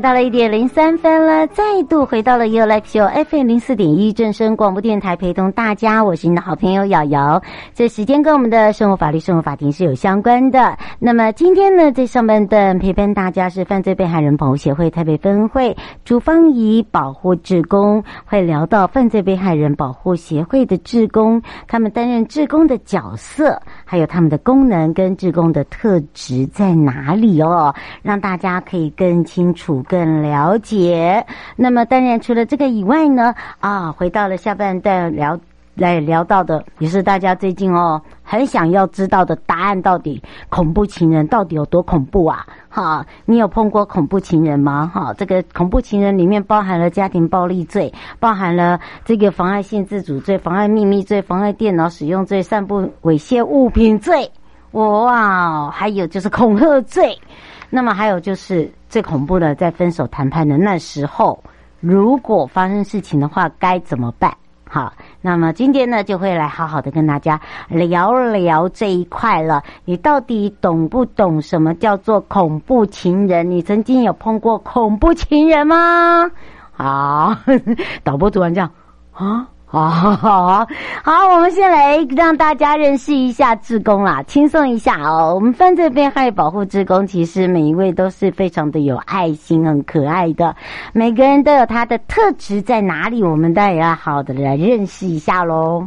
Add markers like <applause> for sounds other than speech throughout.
到了一点零三分了，再度回到了 U l i e Show FM 零四点一正声广播电台，陪同大家，我是你的好朋友瑶瑶。这时间跟我们的生活法律、生活法庭是有相关的。那么今天呢，在上半段陪伴大家是犯罪被害人保护协会台北分会朱芳仪保护志工，会聊到犯罪被害人保护协会的志工，他们担任志工的角色，还有他们的功能跟志工的特质在哪里哦，让大家可以更清楚。更了解。那么，当然除了这个以外呢，啊，回到了下半段聊来聊到的，也是大家最近哦很想要知道的答案，到底恐怖情人到底有多恐怖啊？哈，你有碰过恐怖情人吗？哈，这个恐怖情人里面包含了家庭暴力罪，包含了这个妨碍性自主罪、妨碍秘密罪、妨碍电脑使用罪、散布猥亵物品罪，哇，还有就是恐吓罪。那么还有就是最恐怖的，在分手谈判的那时候，如果发生事情的话，该怎么办？好，那么今天呢，就会来好好的跟大家聊聊这一块了。你到底懂不懂什么叫做恐怖情人？你曾经有碰过恐怖情人吗？好，<laughs> 导播突然这样啊。好好，我们先来让大家认识一下志工啦，轻松一下哦。我们犯罪被害保护志工，其实每一位都是非常的有爱心、很可爱的，每个人都有他的特质在哪里，我们当然要好好的来认识一下喽。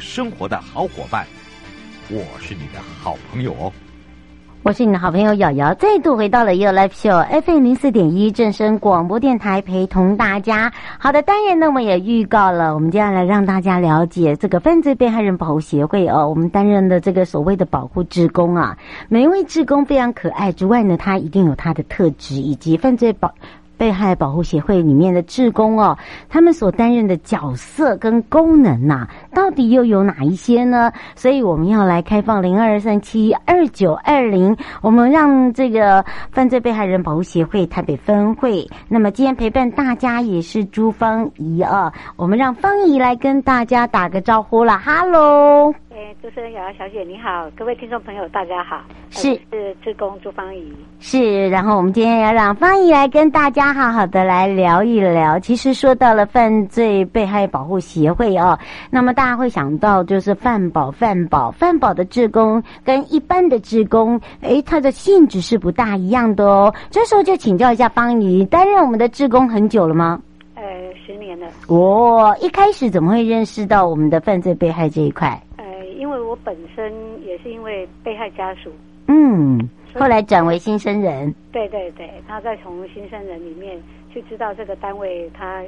生活的好伙伴，我是你的好朋友哦。我是你的好朋友瑶瑶，再度回到了 You Live Show FM 零四点一正声广播电台，陪同大家。好的，当然呢，我们也预告了，我们接下来让大家了解这个犯罪被害人保护协会哦。我们担任的这个所谓的保护职工啊，每一位职工非常可爱之外呢，他一定有他的特质以及犯罪保。被害保护协会里面的志工哦，他们所担任的角色跟功能呐、啊，到底又有哪一些呢？所以我们要来开放零二三七二九二零，我们让这个犯罪被害人保护协会台北分会。那么今天陪伴大家也是朱芳仪啊，我们让芳仪来跟大家打个招呼了，哈喽。主持人瑶瑶小姐你好，各位听众朋友大家好。是是志工朱芳怡，是。然后我们今天要让芳怡来跟大家好好的来聊一聊。其实说到了犯罪被害保护协会哦，那么大家会想到就是犯保、犯保、犯保的志工跟一般的志工，哎，它的性质是不大一样的哦。这时候就请教一下芳怡，担任我们的志工很久了吗？呃，十年了。哦，一开始怎么会认识到我们的犯罪被害这一块？我本身也是因为被害家属。嗯，后来转为新生人。对对对，他再从新生人里面去知道这个单位，他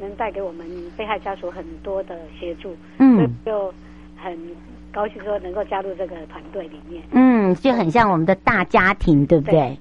能带给我们被害家属很多的协助，嗯，所以就很高兴说能够加入这个团队里面。嗯，就很像我们的大家庭，对不对？对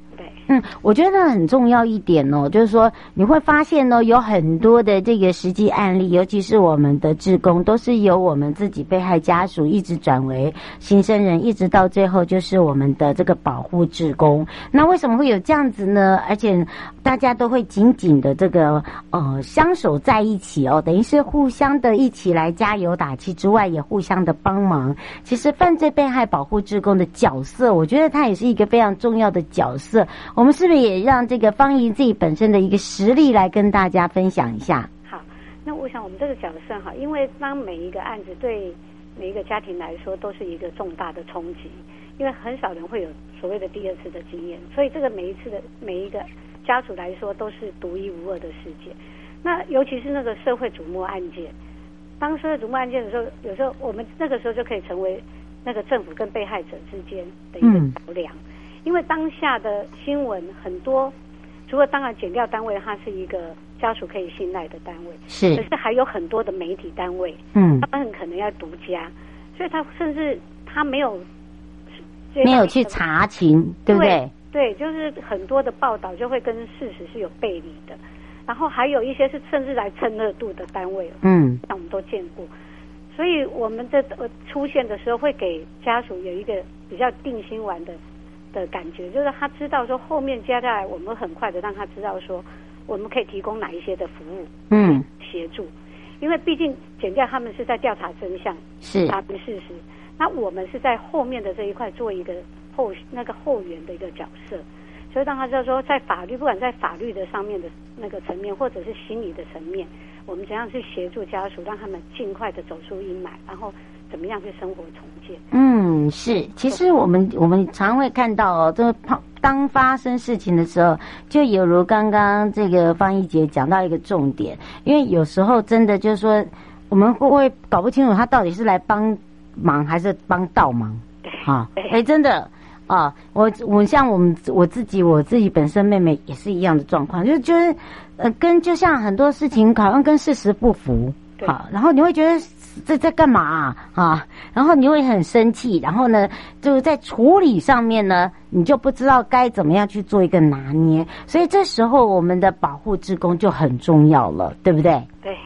我觉得很重要一点哦，就是说你会发现呢，有很多的这个实际案例，尤其是我们的志工，都是由我们自己被害家属一直转为新生人，一直到最后就是我们的这个保护志工。那为什么会有这样子呢？而且大家都会紧紧的这个呃相守在一起哦，等于是互相的一起来加油打气之外，也互相的帮忙。其实犯罪被害保护志工的角色，我觉得他也是一个非常重要的角色。我们是不是也让这个方怡自己本身的一个实力来跟大家分享一下？好，那我想我们这个角色哈，因为当每一个案子对每一个家庭来说都是一个重大的冲击，因为很少人会有所谓的第二次的经验，所以这个每一次的每一个家属来说都是独一无二的事件。那尤其是那个社会瞩目案件，当社会瞩目案件的时候，有时候我们那个时候就可以成为那个政府跟被害者之间的一个桥梁。嗯因为当下的新闻很多，除了当然减掉单位，它是一个家属可以信赖的单位，是，可是还有很多的媒体单位，嗯，他们很可能要独家，所以他甚至他没有没有去查情，对不对？对，就是很多的报道就会跟事实是有背离的，然后还有一些是甚至来蹭热度的单位，嗯，那我们都见过，所以我们的呃出现的时候会给家属有一个比较定心丸的。的感觉就是他知道说后面接下来我们很快的让他知道说我们可以提供哪一些的服务，嗯，协助，因为毕竟检调他们是在调查真相，是。查明事实，那我们是在后面的这一块做一个后那个后援的一个角色，所以让他知道说在法律不管在法律的上面的那个层面或者是心理的层面，我们怎样去协助家属，让他们尽快的走出阴霾，然后。怎么样去生活重建？嗯，是。其实我们我们常会看到哦，这个当发生事情的时候，就有如刚刚这个方一姐讲到一个重点，因为有时候真的就是说，我们会不会搞不清楚他到底是来帮忙还是帮倒忙？对，啊，哎，真的啊，我我像我们我自己我自己本身妹妹也是一样的状况，就就是呃，跟就像很多事情好像跟事实不符，好，然后你会觉得。这在干嘛啊？啊，然后你会很生气，然后呢，就是在处理上面呢，你就不知道该怎么样去做一个拿捏，所以这时候我们的保护职工就很重要了，对不对？对，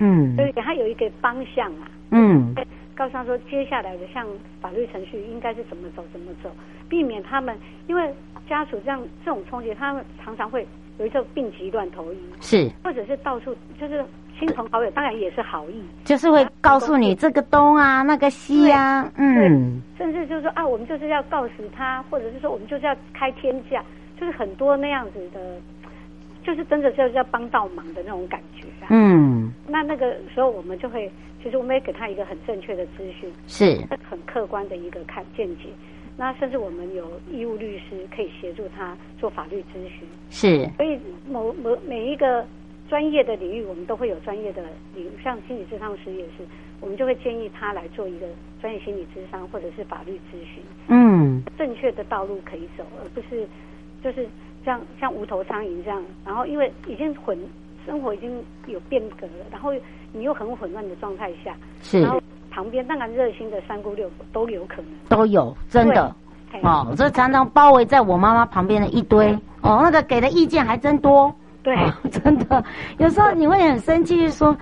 嗯，所以他有一个方向啊，嗯，告诉他说接下来的像法律程序应该是怎么走怎么走，避免他们因为家属这样这种冲击，他们常常会有一种病急乱投医，是，或者是到处就是。亲朋好友当然也是好意，就是会告诉你这个东啊，那个西啊，嗯，甚至就是说啊，我们就是要告诉他，或者是说我们就是要开天价，就是很多那样子的，就是真的就是要帮到忙的那种感觉啊。嗯，那那个时候我们就会，其实我们也给他一个很正确的资讯，是很客观的一个看见解。那甚至我们有义务律师可以协助他做法律咨询，是。所以某某每一个。专业的领域，我们都会有专业的领域，像心理咨商师也是，我们就会建议他来做一个专业心理咨商或者是法律咨询。嗯，正确的道路可以走，而不是就是像像无头苍蝇这样。然后因为已经混生活已经有变革了，然后你又很混乱的状态下，是，然后旁边当然热心的三姑六婆都有可能，都有真的哦，这常常包围在我妈妈旁边的一堆哦，那个给的意见还真多。对、<laughs> 真的，有时候你会很生气，就说：“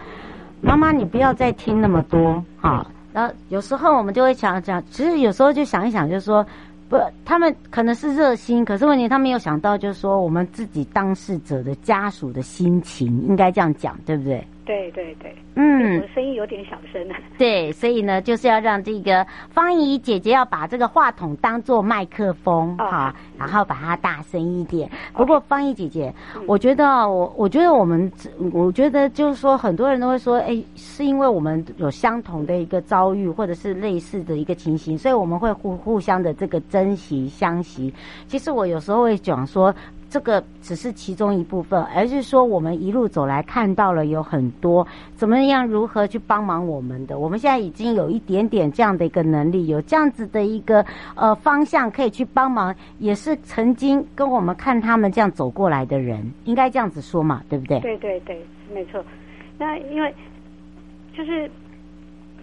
妈妈，你不要再听那么多啊。”然后有时候我们就会想讲，其实有时候就想一想，就是说，不，他们可能是热心，可是问题他没有想到，就是说我们自己当事者的家属的心情，应该这样讲，对不对？对对对，嗯，我声音有点小声。对，所以呢，就是要让这个方怡姐姐要把这个话筒当做麦克风哈、哦，然后把它大声一点。不过方怡姐姐，嗯、我觉得我我觉得我们，我觉得就是说，很多人都会说，哎，是因为我们有相同的一个遭遇，或者是类似的一个情形，所以我们会互互相的这个珍惜相惜。其实我有时候会讲说。这个只是其中一部分，而是说我们一路走来看到了有很多怎么样如何去帮忙我们的。我们现在已经有一点点这样的一个能力，有这样子的一个呃方向可以去帮忙，也是曾经跟我们看他们这样走过来的人，应该这样子说嘛，对不对？对对对，没错。那因为就是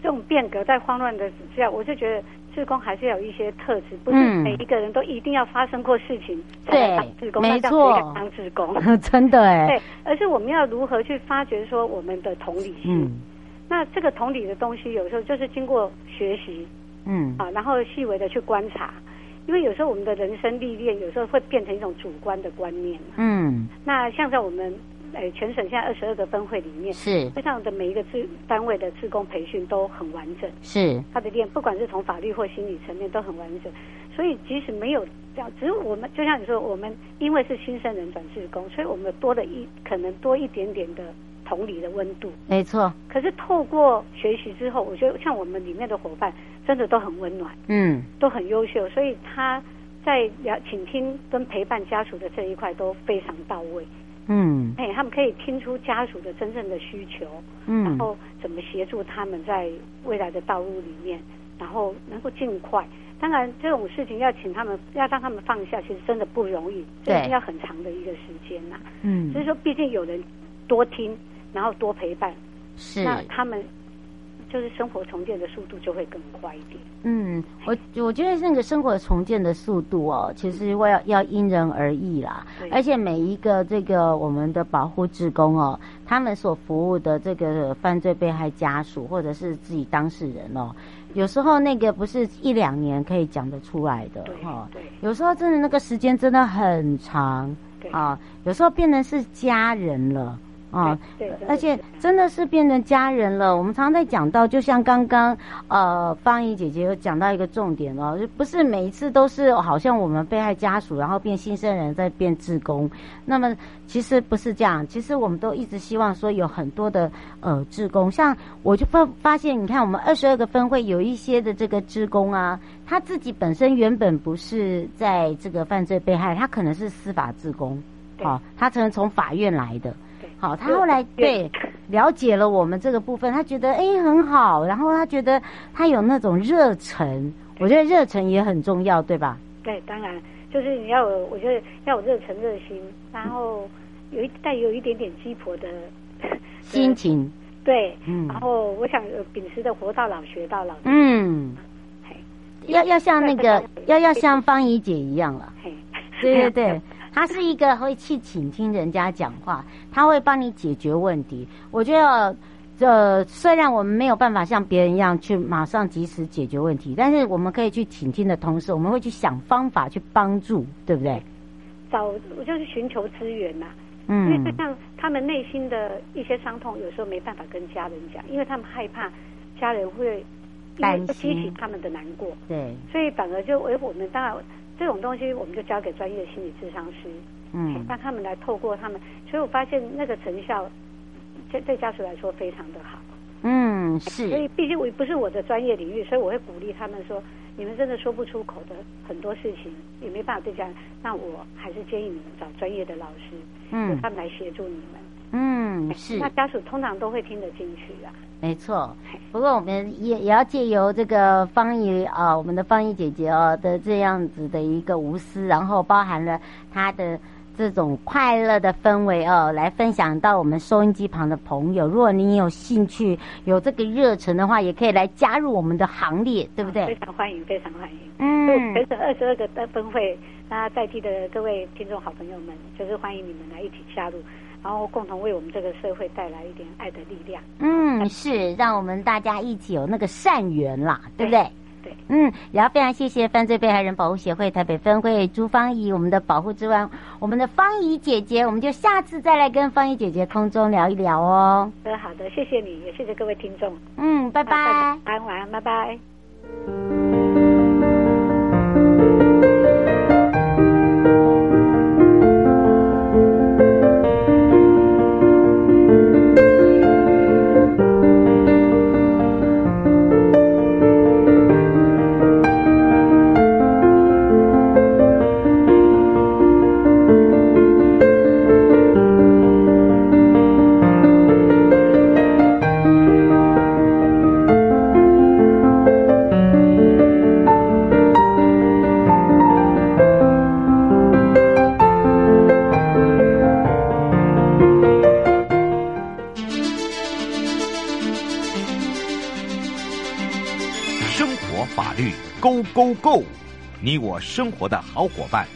这种变革在慌乱的之下，我就觉得。志工还是有一些特质，不是每一个人都一定要发生过事情才当志工，没错，当志工。<laughs> 真的哎，<laughs> 对，而是我们要如何去发掘说我们的同理心。嗯、那这个同理的东西，有时候就是经过学习，嗯。啊，然后细微的去观察，因为有时候我们的人生历练，有时候会变成一种主观的观念。嗯，那像在我们。哎，全省现在二十二个分会里面，是非常的每一个自单位的志工培训都很完整，是他的练，不管是从法律或心理层面都很完整。所以即使没有这样，只是我们就像你说，我们因为是新生人转志工，所以我们多了一可能多一点点的同理的温度。没错。可是透过学习之后，我觉得像我们里面的伙伴真的都很温暖，嗯，都很优秀，所以他在了倾听跟陪伴家属的这一块都非常到位。嗯，哎，他们可以听出家属的真正的需求，嗯，然后怎么协助他们在未来的道路里面，然后能够尽快。当然，这种事情要请他们，要让他们放下，其实真的不容易，对，要很长的一个时间呐。嗯，所以说，毕竟有人多听，然后多陪伴，是，那他们。就是生活重建的速度就会更快一点。嗯，我我觉得那个生活重建的速度哦，其实我要要因人而异啦。对。而且每一个这个我们的保护职工哦，他们所服务的这个犯罪被害家属或者是自己当事人哦，有时候那个不是一两年可以讲得出来的哈。对。有时候真的那个时间真的很长。对。啊，有时候变成是家人了。啊，对，而且真的是变成家人了。我们常常在讲到，就像刚刚呃方怡姐姐有讲到一个重点哦，就不是每一次都是好像我们被害家属，然后变新生人再变志工。那么其实不是这样，其实我们都一直希望说有很多的呃志工，像我就发发现，你看我们二十二个分会有一些的这个志工啊，他自己本身原本不是在这个犯罪被害，他可能是司法志工，好、哦，他可能从法院来的。好，他后来对了解了我们这个部分，他觉得哎、欸、很好，然后他觉得他有那种热忱，我觉得热忱也很重要，对吧？对，当然就是你要有，我觉得要有热忱热心，然后有一带有一点点鸡婆的心情，对，嗯，然后我想秉持的活到老学到老，嗯，要要像那个要要像方怡姐一样了，对对对。<laughs> 他是一个会去倾听人家讲话，他会帮你解决问题。我觉得，这虽然我们没有办法像别人一样去马上及时解决问题，但是我们可以去倾听的同时，我们会去想方法去帮助，对不对？找，我就是寻求资源呐。嗯，因为就像他们内心的一些伤痛，有时候没办法跟家人讲，因为他们害怕家人会因为激起他们的难过。对，所以反而就为我们当然。这种东西我们就交给专业的心理智商师，嗯，让他们来透过他们，所以我发现那个成效，对对家属来说非常的好，嗯，是。所以毕竟我不是我的专业领域，所以我会鼓励他们说，你们真的说不出口的很多事情，也没办法对家人，那我还是建议你们找专业的老师，嗯，他们来协助你们，嗯，是。那家属通常都会听得进去啊。没错，不过我们也也要借由这个方怡啊，我们的方怡姐姐哦的这样子的一个无私，然后包含了她的这种快乐的氛围哦，来分享到我们收音机旁的朋友。如果你有兴趣、有这个热忱的话，也可以来加入我们的行列，对不对？非常欢迎，非常欢迎。嗯，全省二十二个的分会，那在地的各位听众好朋友们，就是欢迎你们来一起加入。然后共同为我们这个社会带来一点爱的力量。嗯，是让我们大家一起有那个善缘啦，对不对？对，嗯，然后非常谢谢犯罪被害人保护协会台北分会朱芳怡，我们的保护之王，我们的芳怡姐姐，我们就下次再来跟芳怡姐姐空中聊一聊哦。呃，好的，谢谢你，也谢谢各位听众。嗯，拜拜。晚安，晚安，拜拜。购物你我生活的好伙伴。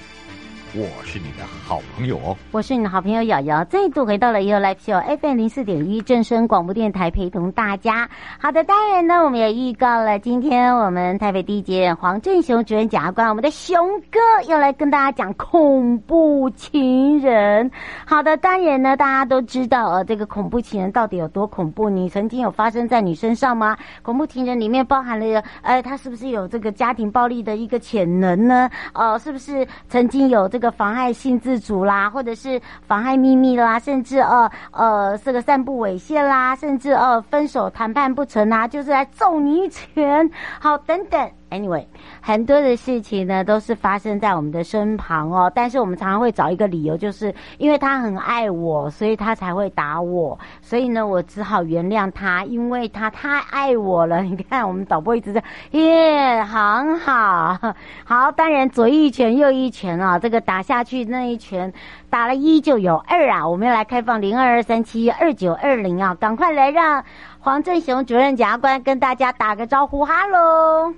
我是你的好朋友哦，我是你的好朋友瑶瑶，再度回到了 ufo FM 零四点一正声广播电台，陪同大家。好的，当然呢，我们也预告了，今天我们台北地检黄正雄主任检察官，我们的雄哥要来跟大家讲恐怖情人。好的，当然呢，大家都知道，呃，这个恐怖情人到底有多恐怖？你曾经有发生在你身上吗？恐怖情人里面包含了，呃，他是不是有这个家庭暴力的一个潜能呢？呃，是不是曾经有这个？个妨害性自主啦，或者是妨害秘密啦，甚至呃呃这个散布猥亵啦，甚至呃分手谈判不成啊，就是来揍你一拳，好等等。Anyway，很多的事情呢都是发生在我们的身旁哦，但是我们常常会找一个理由，就是因为他很爱我，所以他才会打我，所以呢我只好原谅他，因为他太爱我了。<laughs> 你看，我们导播一直在耶，很好，好，当然左一拳右一拳啊，这个打下去那一拳打了一就有二啊，我们要来开放零二二三七二九二零啊，赶快来让黄正雄主任检察官跟大家打个招呼，哈喽。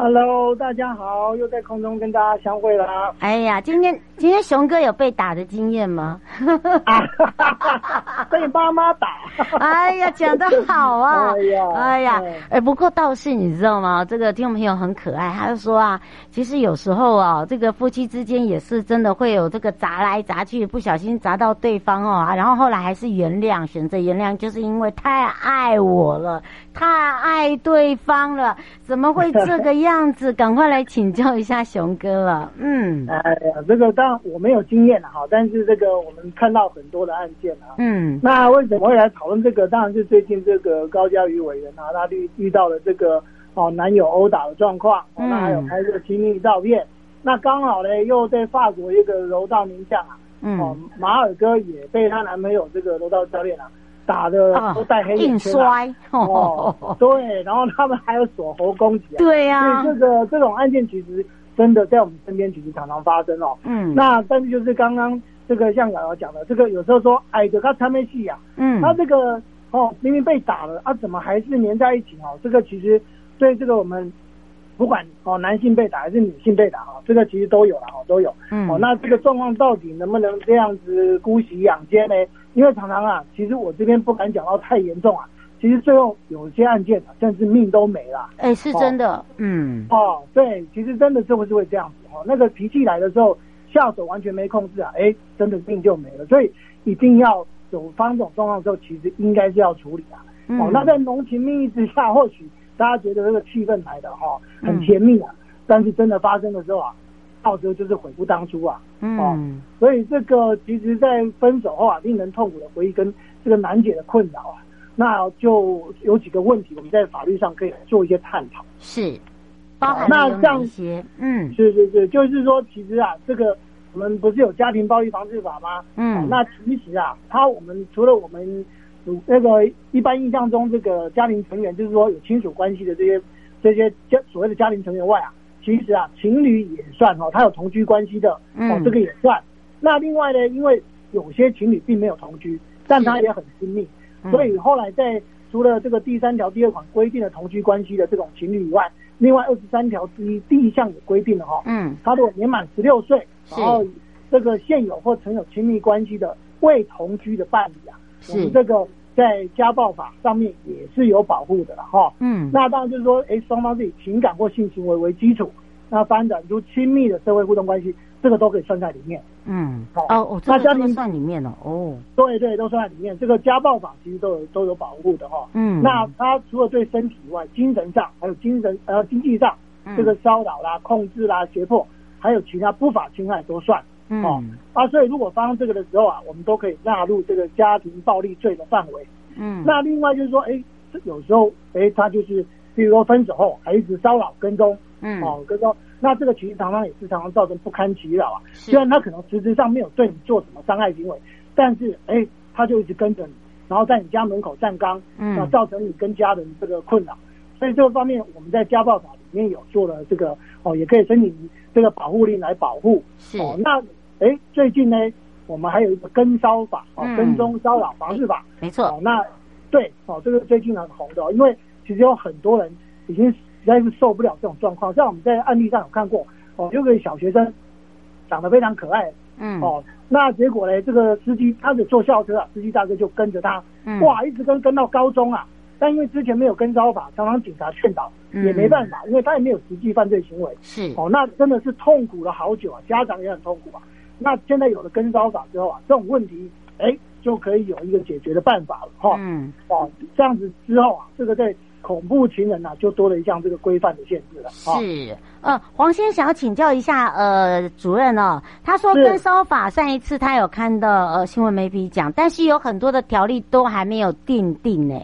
Hello，大家好，又在空中跟大家相会了。哎呀，今天今天熊哥有被打的经验吗？<laughs> 被爸妈打。<laughs> 哎呀，讲的好啊！哎呀，哎呀，哎，不过倒是你知道吗？这个听众朋友很可爱，他就说啊，其实有时候啊，这个夫妻之间也是真的会有这个砸来砸去，不小心砸到对方哦，然后后来还是原谅，选择原谅，就是因为太爱我了，太爱对方了，怎么会这个样？这样子，赶快来请教一下熊哥了。嗯，哎呀，这个当然我没有经验了哈，但是这个我们看到很多的案件啊。嗯，那为什么会来讨论这个？当然是最近这个高嘉瑜委员啊，他遇遇到了这个哦男友殴打的状况，嗯，那还有拍这个亲密照片。那刚好呢，又在法国一个柔道名将啊，嗯，哦马尔哥也被她男朋友这个柔道教练啊。打的都带黑眼圈，啊。哦，哦，对，然后他们还有锁喉攻击，啊，对呀，啊，所以这个这种案件其实真的在我们身边其实常常发生哦。嗯，那但是就是刚刚这个像瑶瑶讲的，这个有时候说哎，这个他没戏呀，嗯，他这个哦明明被打了啊，怎么还是黏在一起哦？这个其实对这个我们不管哦男性被打还是女性被打哦，这个其实都有了哦，都有。嗯，哦，那这个状况到底能不能这样子姑息养奸呢？因为常常啊，其实我这边不敢讲到太严重啊。其实最后有些案件啊，甚至命都没了。哎，是真的，哦、嗯。哦，对，其实真的是会是会这样子哦？那个脾气来的时候，下手完全没控制啊，哎，真的命就没了。所以一定要有发生这种状况的时候，其实应该是要处理啊。嗯、哦，那在浓情蜜意之下，或许大家觉得这个气氛来的哈、哦，很甜蜜啊。嗯、但是真的发生的时候啊。到时候就是悔不当初啊，嗯、哦，所以这个其实，在分手后啊，令人痛苦的回忆跟这个难解的困扰啊，那就有几个问题，我们在法律上可以做一些探讨。是，包含那这些，嗯，是是是，就是说，其实啊，这个我们不是有家庭暴力防治法吗？嗯、哦，那其实啊，他我们除了我们那个一般印象中这个家庭成员，就是说有亲属关系的这些这些家所谓的家庭成员外啊。其实啊，情侣也算哈，他有同居关系的，哦，这个也算。那另外呢，因为有些情侣并没有同居，但他也很亲密，所以后来在除了这个第三条第二款规定的同居关系的这种情侣以外，另外二十三条之一第一项也规定了哈，嗯，他如果年满十六岁，然后这个现有或曾有亲密关系的未同居的伴侣啊，我们这个在家暴法上面也是有保护的了哈。嗯，那当然就是说，哎，双方是以情感或性行为为基础，那发展出亲密的社会互动关系，这个都可以算在里面。嗯，好哦哦，那家庭算里面了哦。对对，都算在里面。这个家暴法其实都有都有保护的哈。嗯，那他除了对身体以外，精神上还有精神呃经济上，这个骚扰啦、控制啦、胁迫，还有其他不法侵害都算。嗯，哦，啊，所以如果发生这个的时候啊，我们都可以纳入这个家庭暴力罪的范围。嗯，那另外就是说，哎，有时候，哎，他就是，比如说分手后还一直骚扰跟踪，嗯，哦，跟踪，那这个其实常常也是常常造成不堪其扰啊。虽然他可能实质上没有对你做什么伤害行为，但是，哎，他就一直跟着你，然后在你家门口站岗，嗯，那造成你跟家人这个困扰。所以这个方面，我们在家暴法里面有做了这个，哦，也可以申请这个保护令来保护。是，哦，那。哎，最近呢，我们还有一个跟骚法哦，嗯、跟踪骚扰防治法，没错。哦，那对哦，这个最近很红的，因为其实有很多人已经实在是受不了这种状况。像我们在案例上有看过哦，有个小学生长得非常可爱，嗯，哦，那结果呢，这个司机他是坐校车啊，司机大哥就跟着他，嗯、哇，一直跟跟到高中啊。但因为之前没有跟骚法，常常警察劝导，嗯、也没办法，因为他也没有实际犯罪行为。是哦，那真的是痛苦了好久啊，家长也很痛苦啊。那现在有了跟梢法之后啊，这种问题哎就可以有一个解决的办法了哈。嗯，哦，这样子之后啊，这个在恐怖情人呢、啊、就多了一项这个规范的限制了。是，呃，黄先生想要请教一下呃主任哦，他说跟梢法上一次他有看到呃新闻媒体讲，但是有很多的条例都还没有定定呢。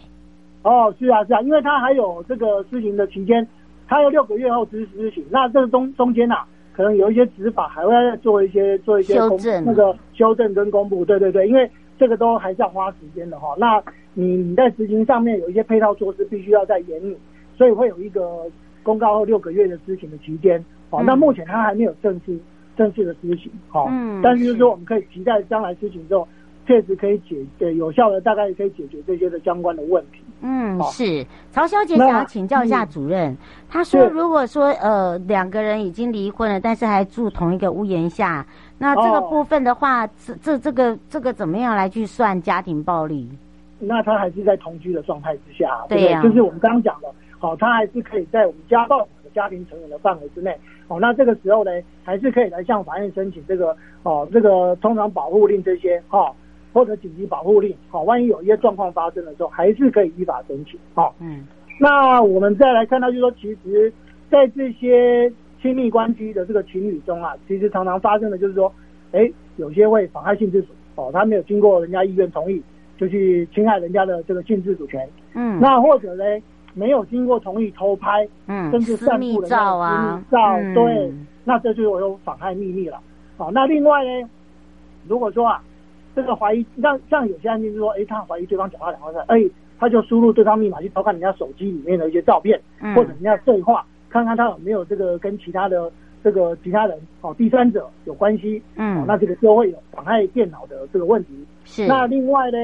哦，是啊是啊，因为他还有这个施行的期间，他要六个月后执施行，那这个中中间呐、啊。可能有一些执法还会再做一些做一些公修正，那个修正跟公布，对对对，因为这个都还是要花时间的哈。那你你在执行上面有一些配套措施，必须要在严拟，所以会有一个公告后六个月的执行的期间。好，那目前它还没有正式正式的执行，好，嗯，但是就是说我们可以期待将来执行之后。确实可以解决有效的，大概也可以解决这些的相关的问题。嗯，是曹小姐想要请教一下主任，她、嗯、说如果说呃两个人已经离婚了，但是还住同一个屋檐下，那这个部分的话，这、哦、这这个这个怎么样来去算家庭暴力？那他还是在同居的状态之下，对呀、啊，就是我们刚刚讲的，好、哦，他还是可以在我们家暴的家庭成员的范围之内。哦，那这个时候呢，还是可以来向法院申请这个哦，这个通常保护令这些哈。哦或者紧急保护令，好，万一有一些状况发生的时候，还是可以依法申请，好。嗯，那我们再来看到，就是说，其实，在这些亲密关系的这个情侣中啊，其实常常发生的就是说，哎，有些会妨害性自主，哦，他没有经过人家意愿同意，就去侵害人家的这个性自主权。嗯，那或者呢，没有经过同意偷拍，嗯，甚至散布人家的照啊，照，嗯、对，那这就有妨害秘密了。好，那另外呢，如果说啊。这个怀疑，像像有些案件就是说，哎，他怀疑对方讲话两回事，哎，他就输入对方密码去偷看人家手机里面的一些照片，嗯、或者人家对话，看看他有没有这个跟其他的这个其他人哦第三者有关系，嗯、哦，那这个就会有妨害电脑的这个问题。是。那另外呢，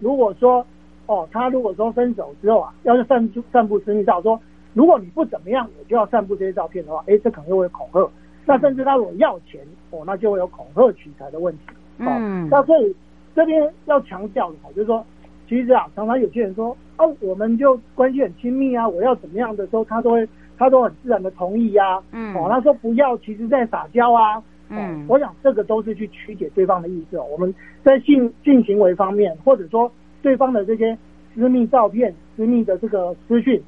如果说哦，他如果说分手之后啊，要是散散布私密照，说如果你不怎么样，我就要散布这些照片的话，哎，这可能又会恐吓。那甚至他如果要钱，哦，那就会有恐吓取财的问题。嗯，那所以这边要强调的，就是说，其实啊，常常有些人说，哦，我们就关系很亲密啊，我要怎么样的时候，他都会，他都很自然的同意呀、啊。嗯，哦，他说不要，其实在撒娇啊。嗯、哦，我想这个都是去曲解对方的意思哦。我们在性性行为方面，或者说对方的这些私密照片、私密的这个资讯，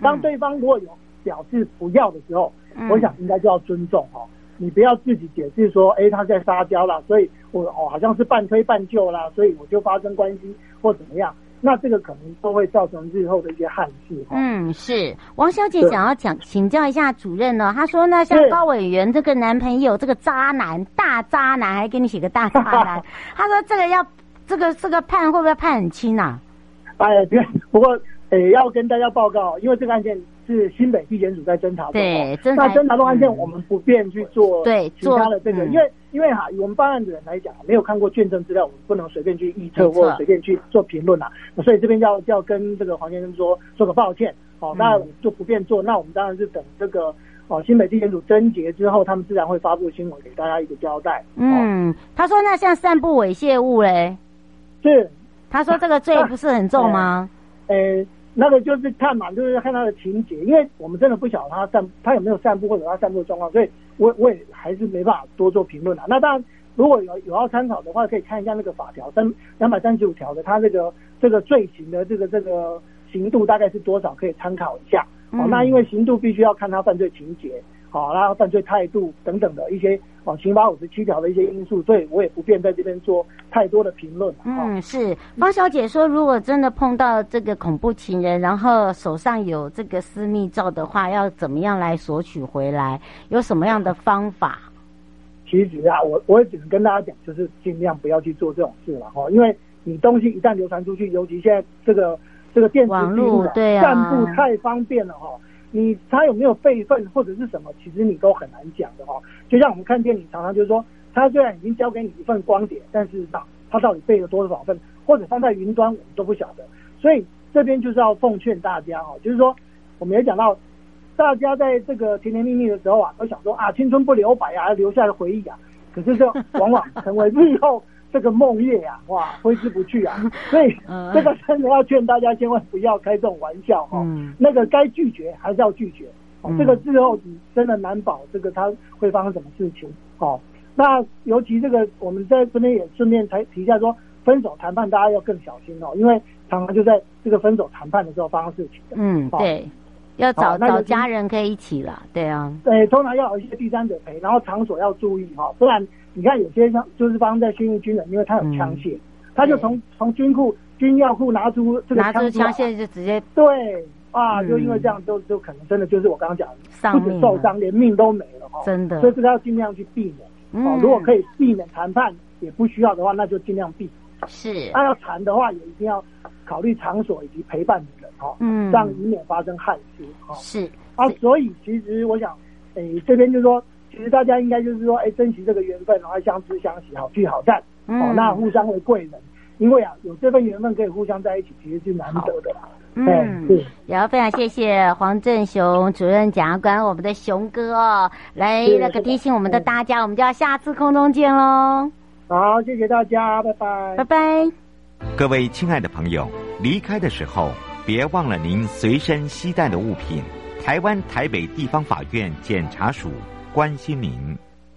当对方如果有表示不要的时候，嗯、我想应该就要尊重哦。你不要自己解释说，哎，他在撒娇啦，所以我哦好像是半推半就啦，所以我就发生关系或怎么样，那这个可能都会造成日后的一些憾事。嗯，是王小姐想要讲请教一下主任呢，她说呢，像高委员这个男朋友这个渣男大渣男，还给你写个大渣男，<laughs> 她说这个要这个这个判会不会判很轻啊？哎，对，不过哎要跟大家报告，因为这个案件。是新北地检署在侦查中，对，那侦查的案件我们不便去做对其他的这个，因为因为哈，以我们办案的人来讲，没有看过卷证资料，我们不能随便去预测或随便去做评论啊。所以这边要要跟这个黄先生说说个抱歉，好，那就不便做。那我们当然是等这个哦新北地检署侦结之后，他们自然会发布新闻给大家一个交代。嗯，他说那像散布猥亵物嘞，是。他说这个罪不是很重吗？呃，<laughs> 呃，那个就是看嘛，就是看他的情节，因为我们真的不晓得他散他有没有散步或者他散步的状况，所以我我也还是没办法多做评论啦。那当然，如果有有要参考的话，可以看一下那个法条三两百三十五条的，他这个这个罪行的这个这个刑度大概是多少，可以参考一下。哦，那因为刑度必须要看他犯罪情节。好，然后犯罪态度等等的一些哦，刑法五十七条的一些因素，所以我也不便在这边做太多的评论。嗯，是方小姐说，如果真的碰到这个恐怖情人，然后手上有这个私密照的话，要怎么样来索取回来？有什么样的方法？其实啊，我我也只能跟大家讲，就是尽量不要去做这种事了哈，因为你东西一旦流传出去，尤其现在这个这个电子网络对啊，散布太方便了哈。你他有没有备份或者是什么？其实你都很难讲的哈。就像我们看电影，常常就是说，他虽然已经交给你一份光碟，但是他他到底备了多少份，或者放在云端，我们都不晓得。所以这边就是要奉劝大家哈，就是说，我们也讲到，大家在这个甜甜蜜蜜的时候啊，都想说啊，青春不留白啊，留下的回忆啊。可是这往往成为日后。这个梦夜呀、啊，哇，<laughs> 挥之不去啊！所以 <laughs> 这个真的要劝大家千万不要开这种玩笑哈、哦。嗯、那个该拒绝还是要拒绝。哦，嗯、这个之后你真的难保这个他会发生什么事情。哦，那尤其这个我们在这边也顺便提提一下说，分手谈判大家要更小心哦，因为常常就在这个分手谈判的时候发生事情的。嗯，对，要找找家人可以一起了，对啊。对，通常要有一些第三者陪，然后场所要注意哈、哦，不然。你看有些像就是发生在训练军人，因为他有枪械，嗯、他就从从军库军药库拿出这个枪，拿出枪械就直接对啊，嗯、就因为这样就就可能真的就是我刚刚讲的，不止受伤，连命都没了哈。真的，所以这个要尽量去避免。嗯、哦，如果可以避免谈判，也不需要的话，那就尽量避。是，那要谈的话，也一定要考虑场所以及陪伴的人哈，嗯，这样以免发生憾事哈。是啊，所以其实我想，诶、欸，这边就是说。其实大家应该就是说，哎，珍惜这个缘分，然后相知相惜，好聚好散，嗯、哦，那互相为贵人。因为啊，有这份缘分可以互相在一起，其实是难得的啦。嗯，是。也要非常谢谢黄振雄主任检察官，我们的雄哥哦，来那个提醒我们的大家，我们就要下次空中见喽。好，谢谢大家，拜拜，拜拜。各位亲爱的朋友，离开的时候别忘了您随身携带的物品。台湾台北地方法院检察署。关心您。